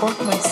4.6.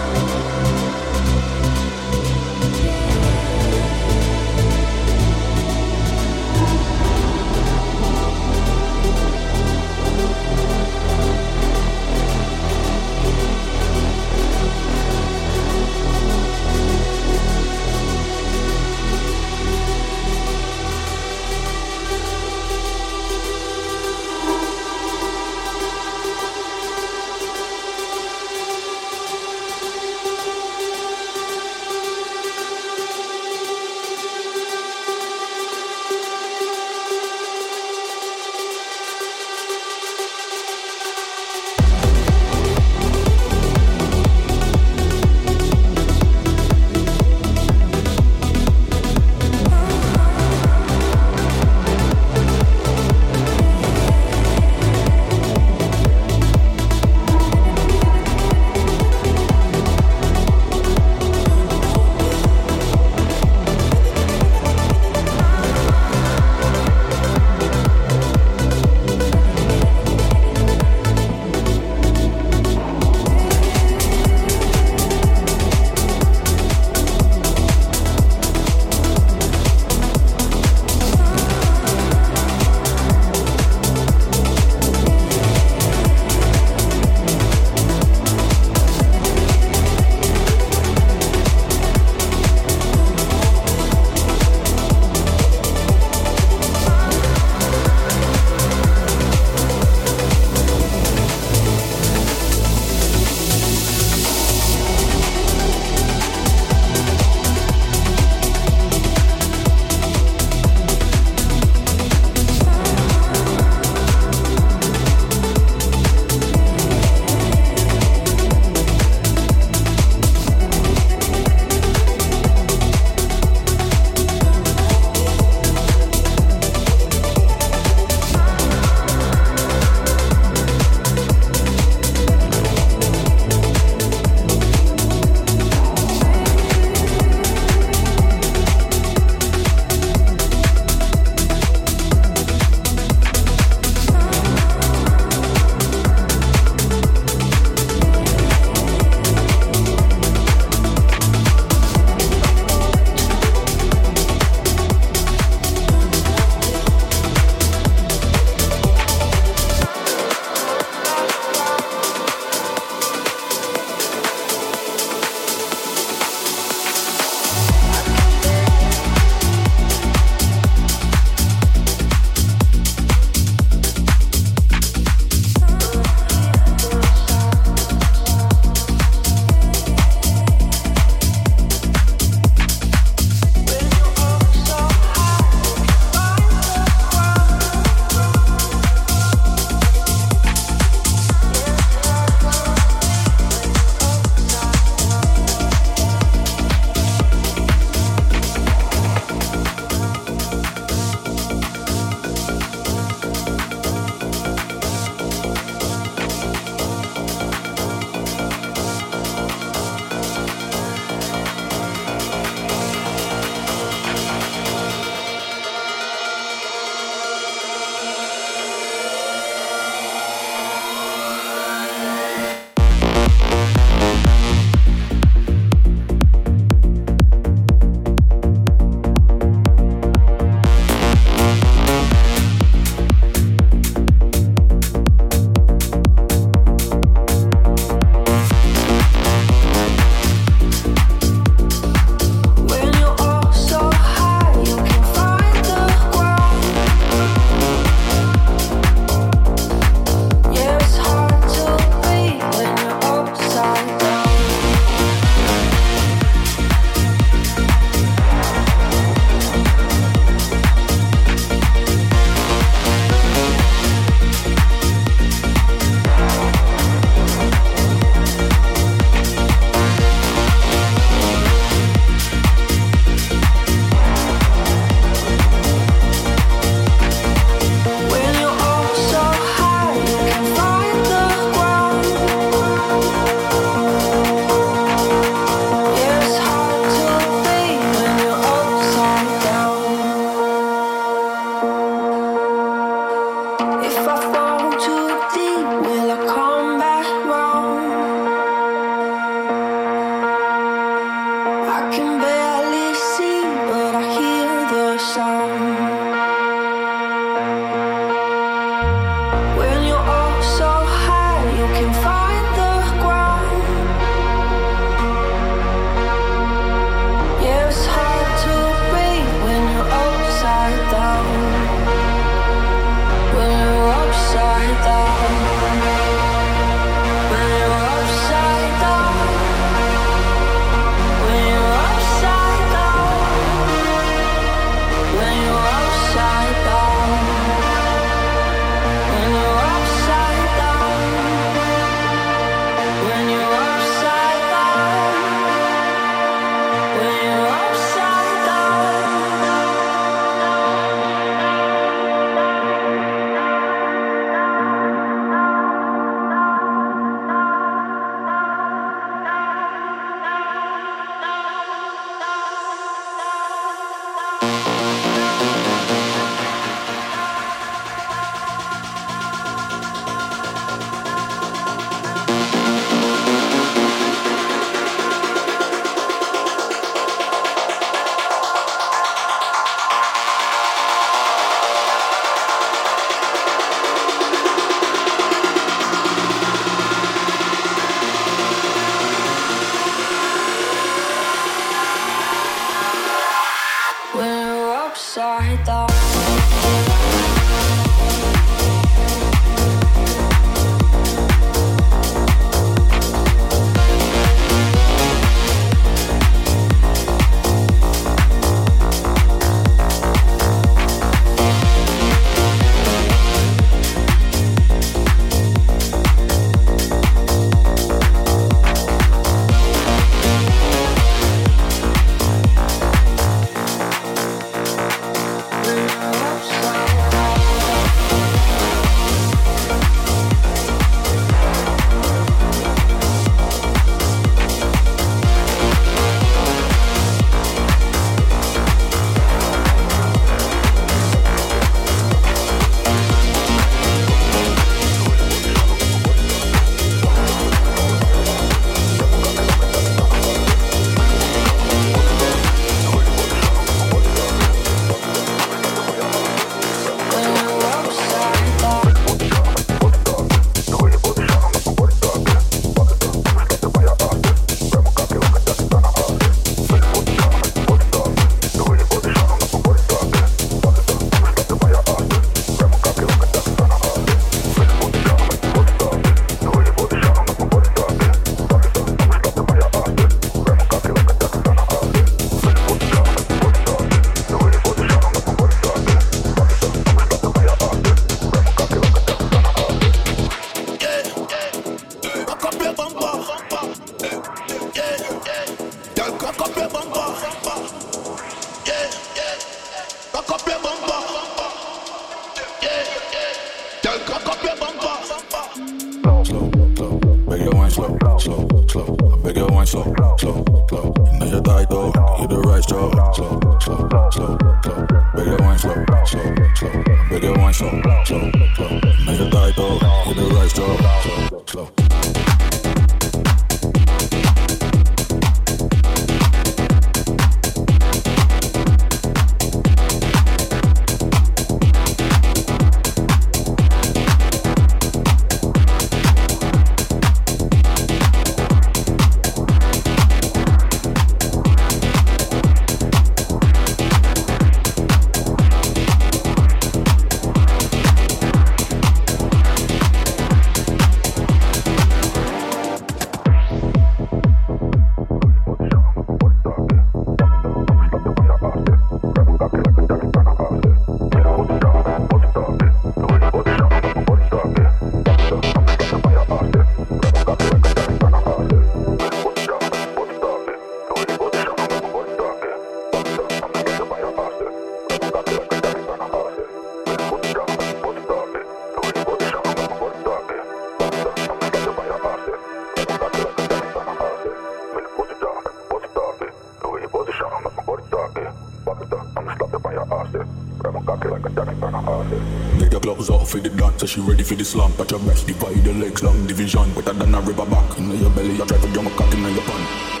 she ready for the slam. At your best, divide the legs, long division. Better than a river back. Inna your belly, I try to jump a cock inna your pants.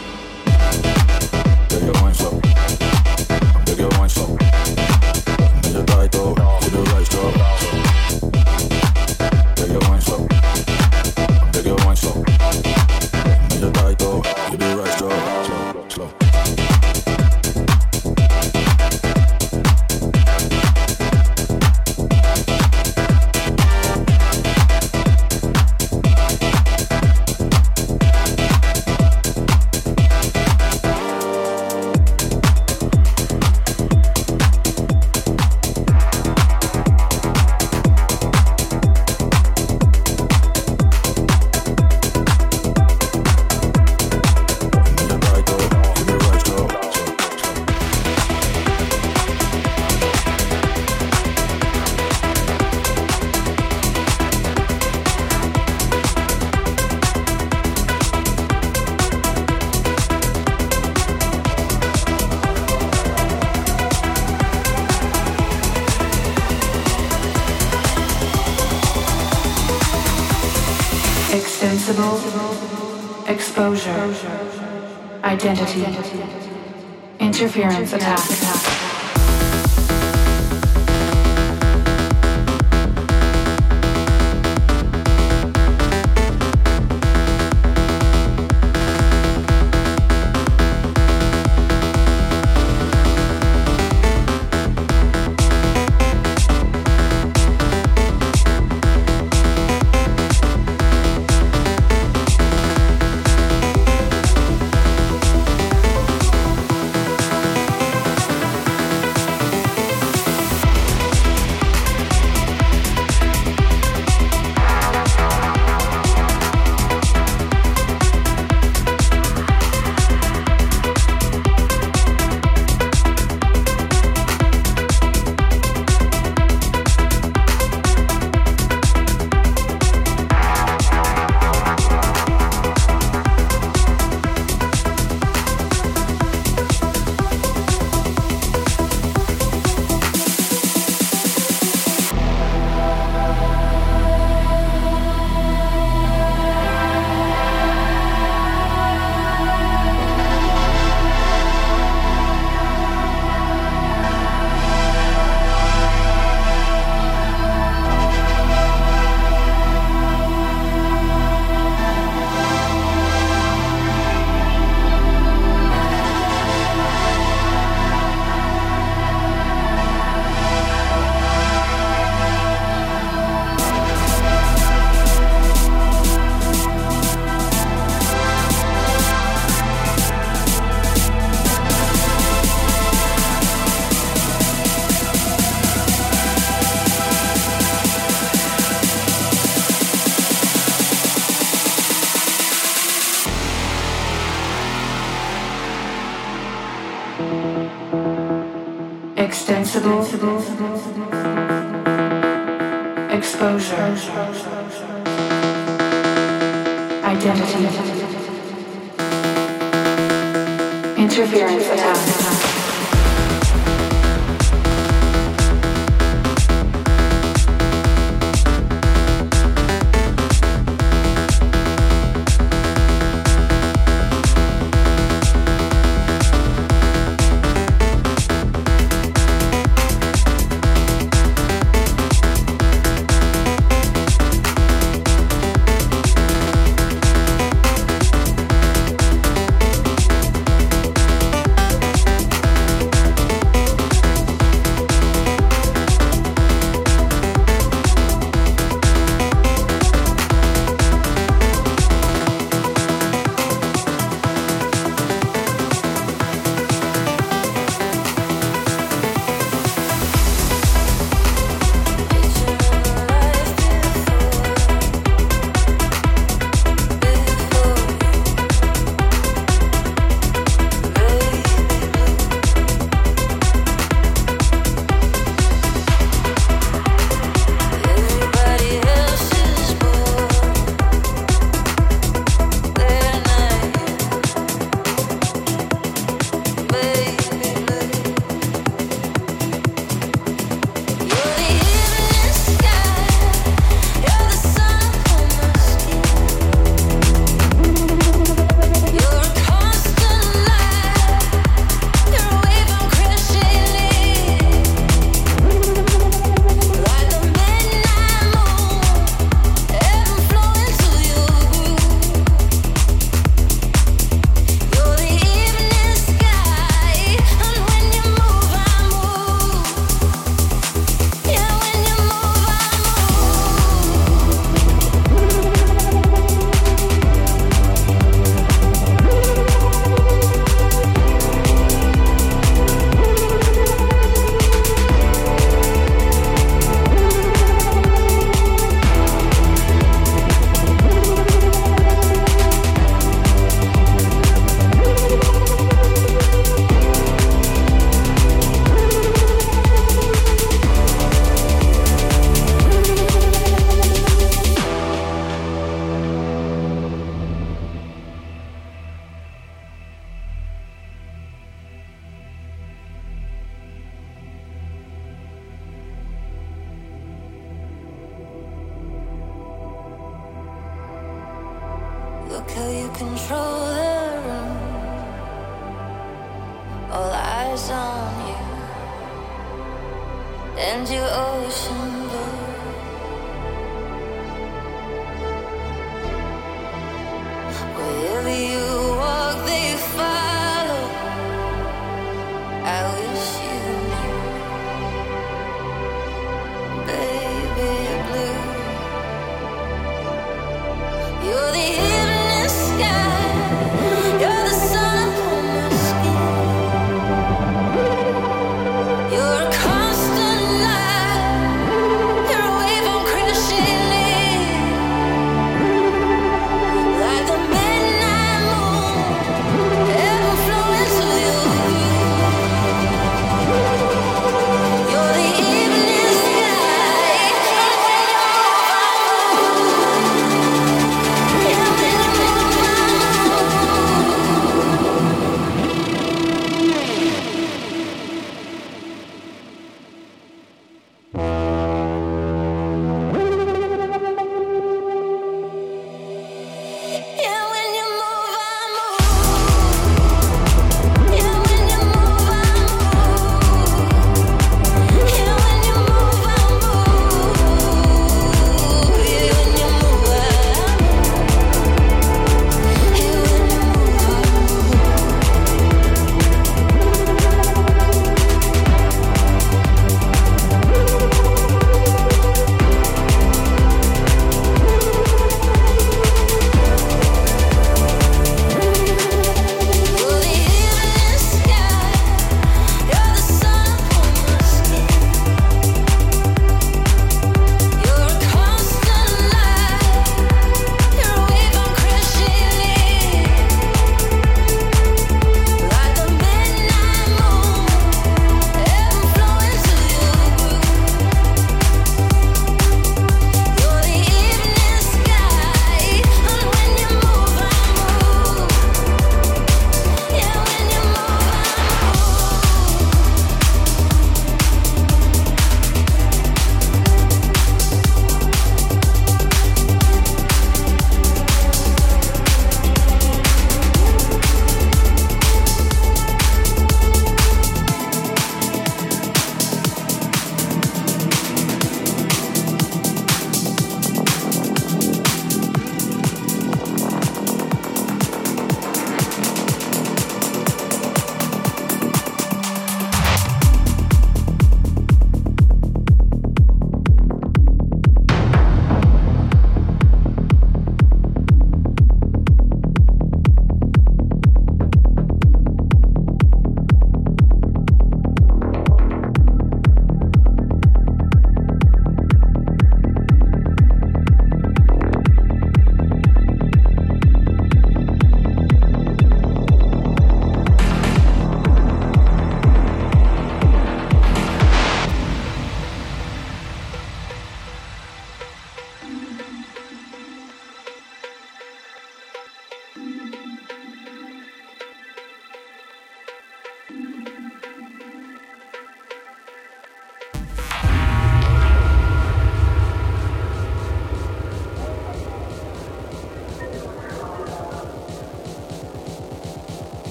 identity. Interference attack.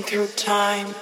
Through time.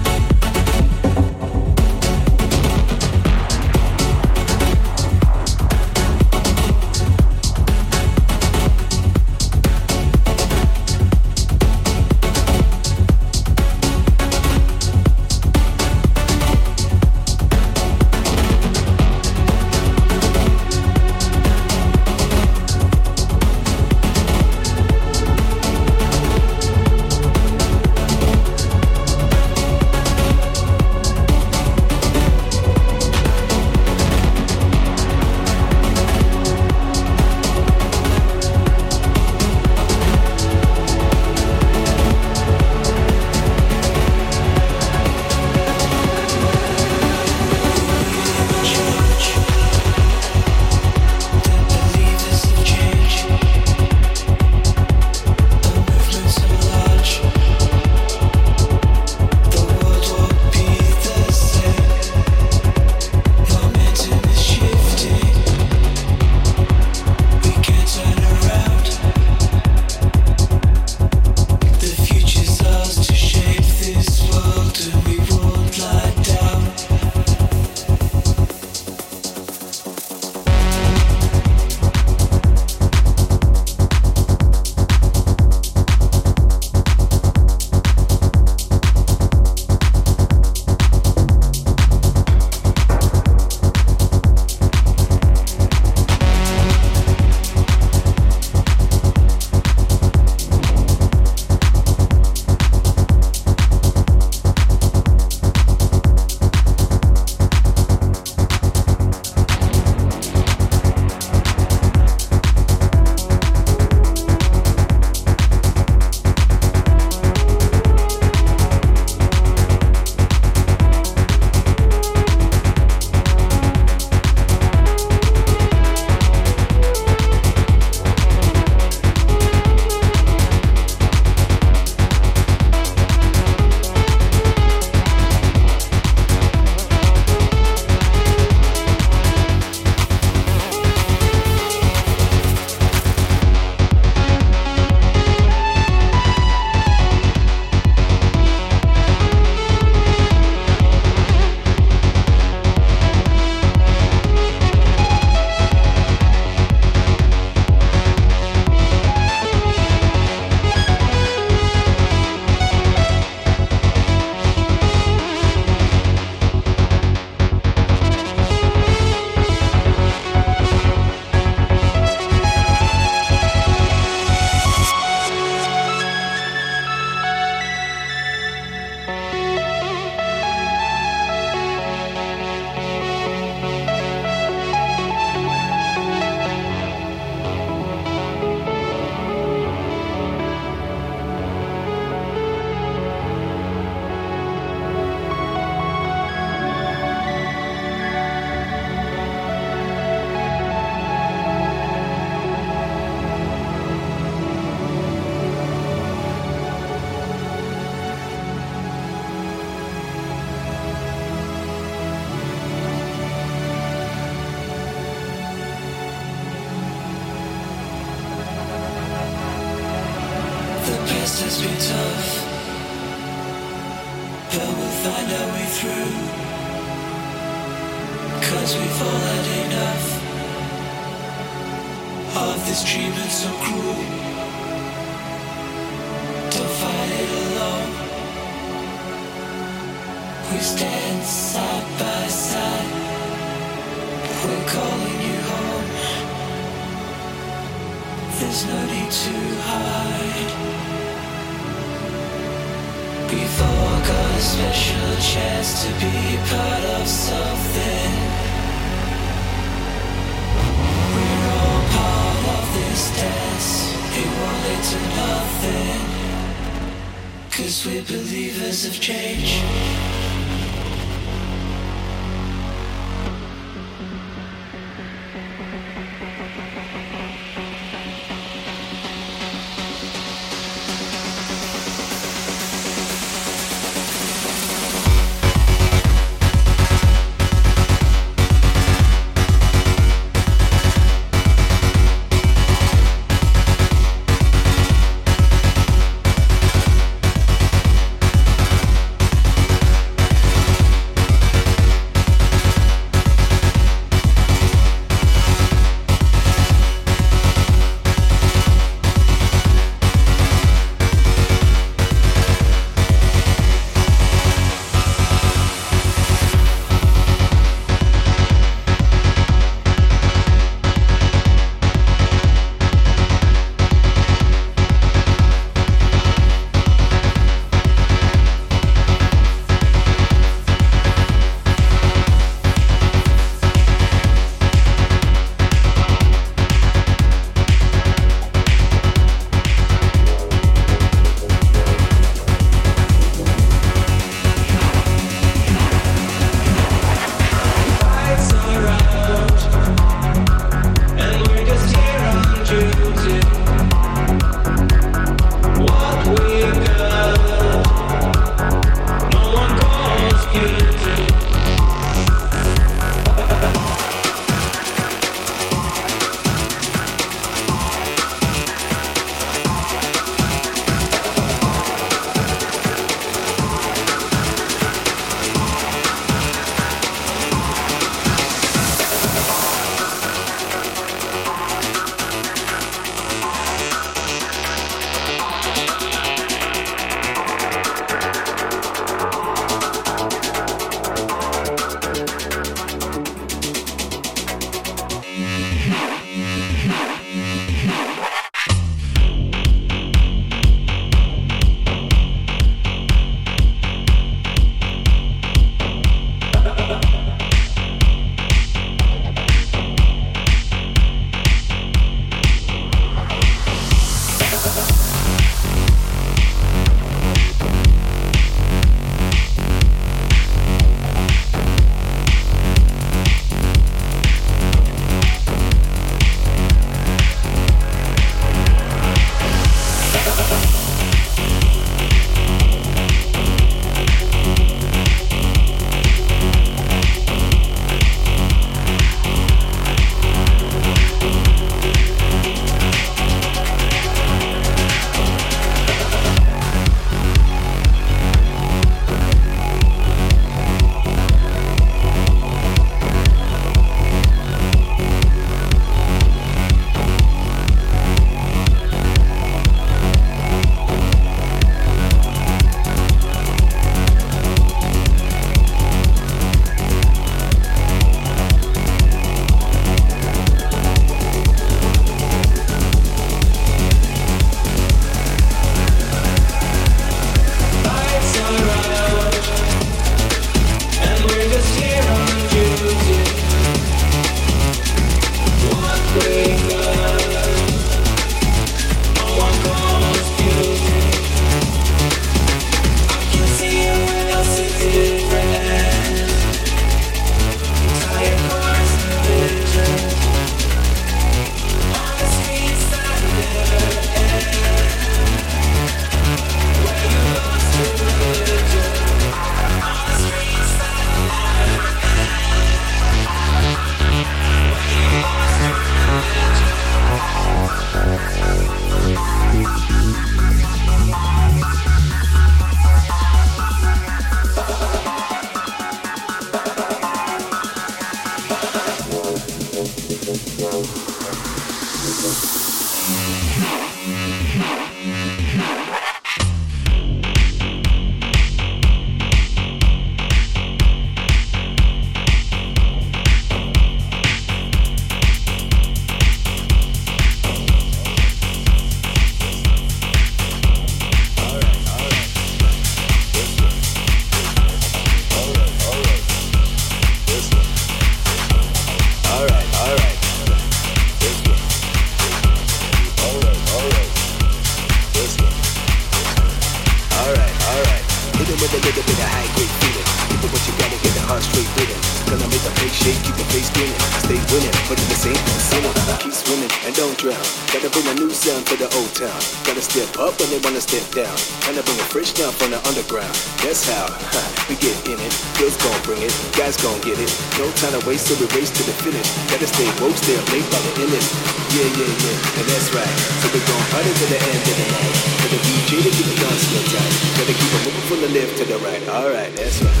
race till we race to the finish. Gotta stay woke, stay late by the end. Yeah, yeah, yeah, and that's right. So we're going hard to the end of the night. For the DJ to keep the guns still tight. Gotta keep a moving from the left to the right. Alright, that's right.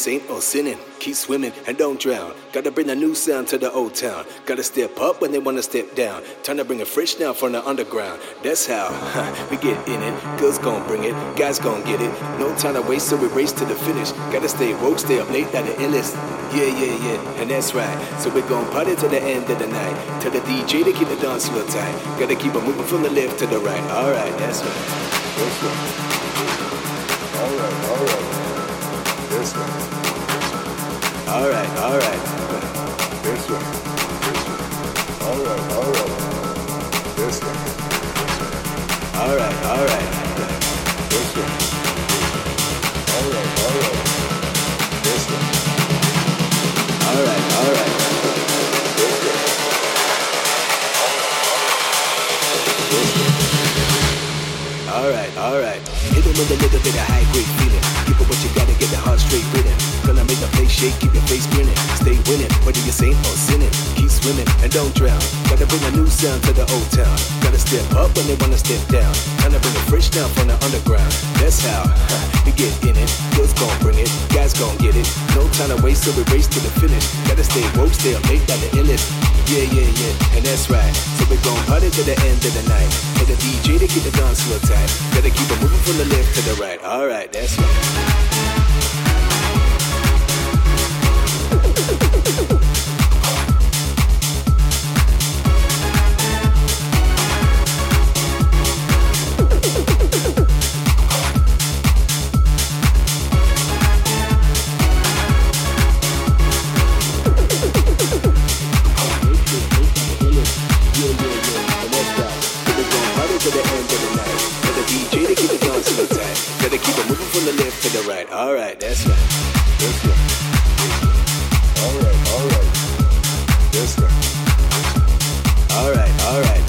saint or sinning. Keep swimming and don't drown. Gotta bring a new sound to the old town. Gotta step up when they wanna step down. Time to bring a fresh now from the underground. That's how we get in it. Girls gon' bring it, guys gon' get it. No time to waste, so we race to the finish. Gotta stay woke, stay up late at the endless. Yeah, yeah, yeah, and that's right. So we gon' party to the end of the night. Tell the DJ to keep the dance floor tight. Gotta keep it moving from the left to the right. Alright, that's right. That's right. Alright, alright. This way. This way. Alright, alright. This way. This way. Alright, alright. This way. Alright, alright. This way. Alright, alright. Hit them in the middle to the high quick. shake, keep your face grinning. Stay winning, whether you're saint or sinning. Keep swimming and don't drown. Gotta bring a new sound to the old town. Gotta step up when they wanna step down. Time to bring a fresh down from the underground. That's how we get in it. Girls gon' bring it, guys gon' get it. No time to waste, so we race to the finish. Gotta stay woke, stay late got the illest. Yeah, yeah, yeah, and that's right. So we gon' party to the end of the night. And the DJ to keep the dance floor tight. Gotta keep it moving from the left to the right. Alright, that's right. All right.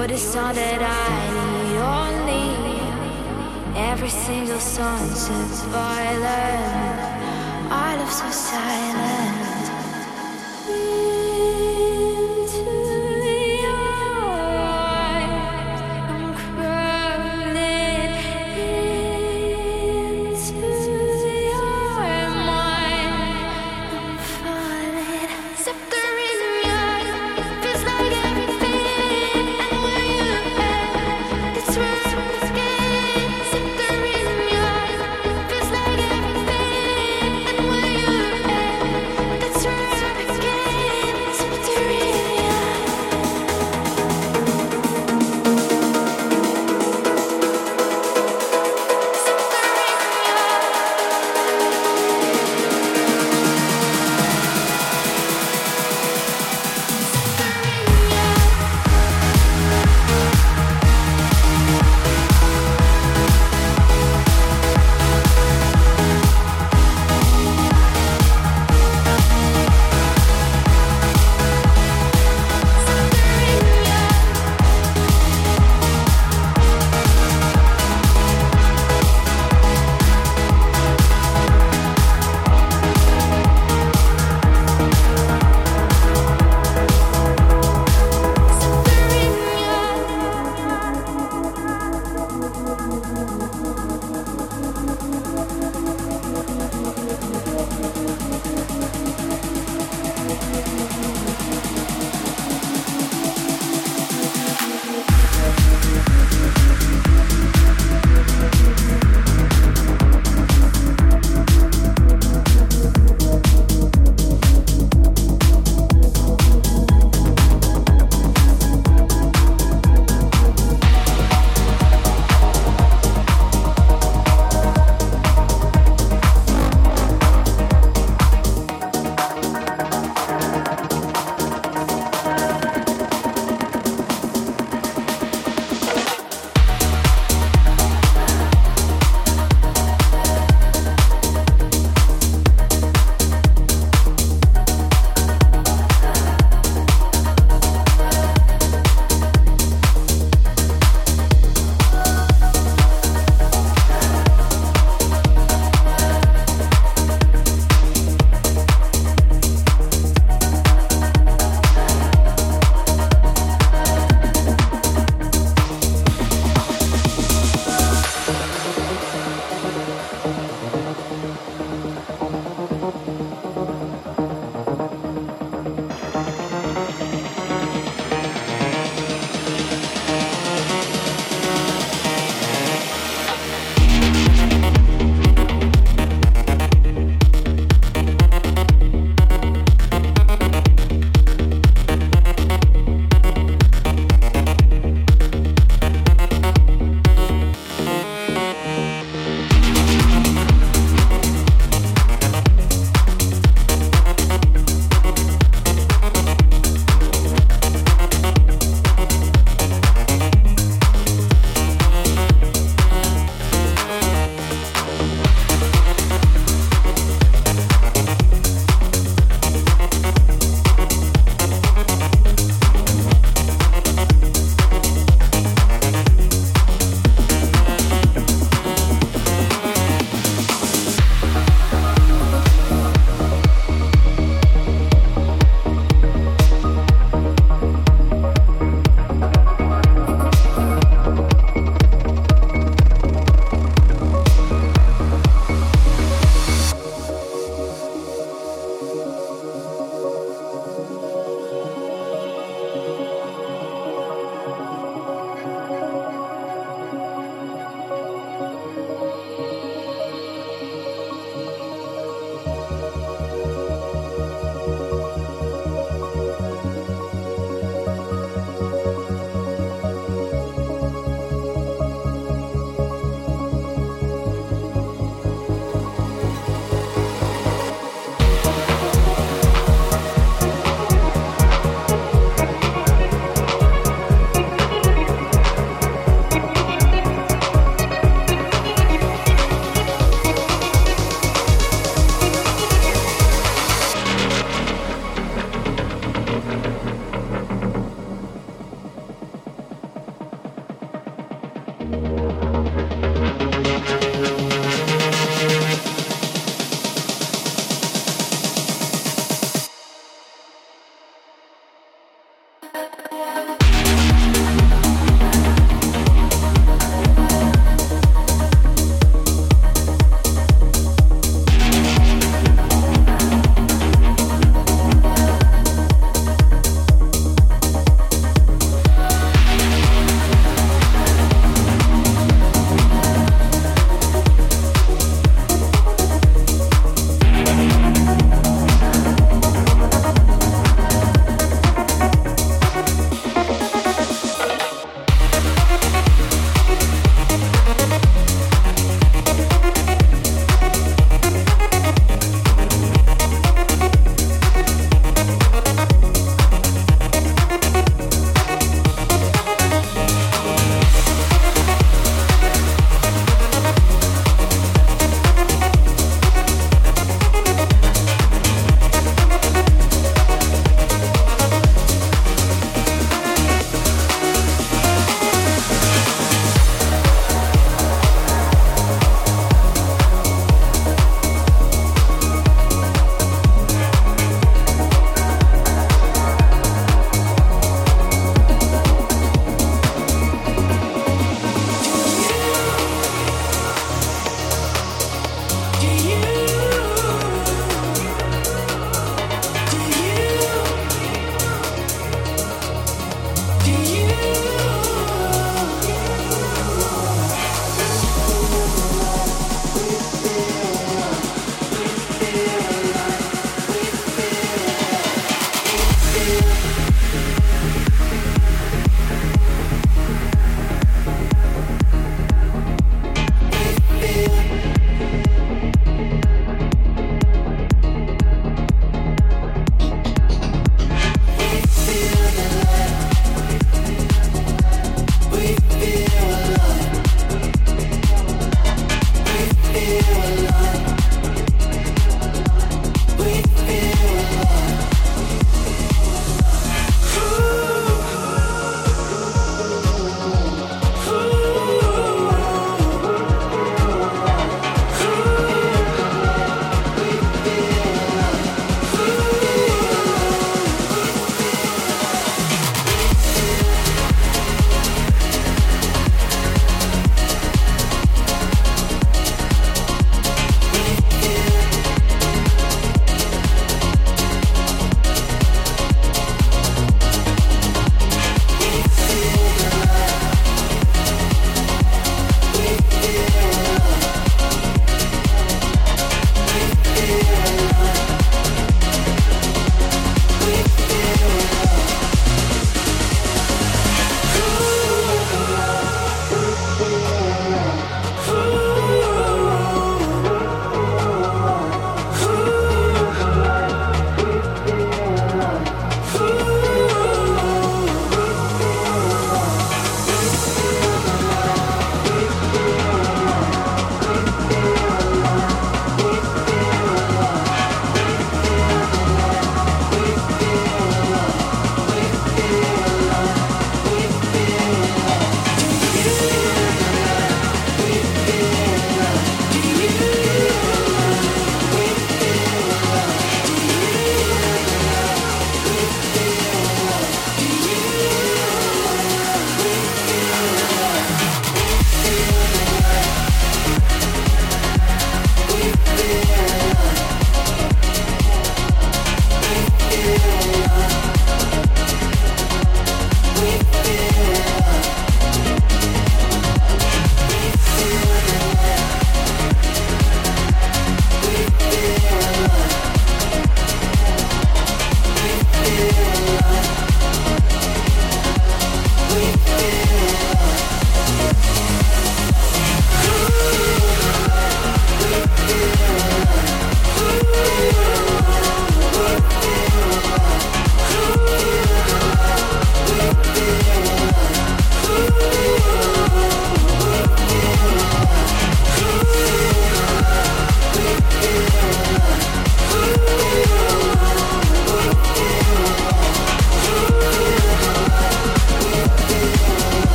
You're the sun that I need only. Every single sunset's violent. Our live so silent.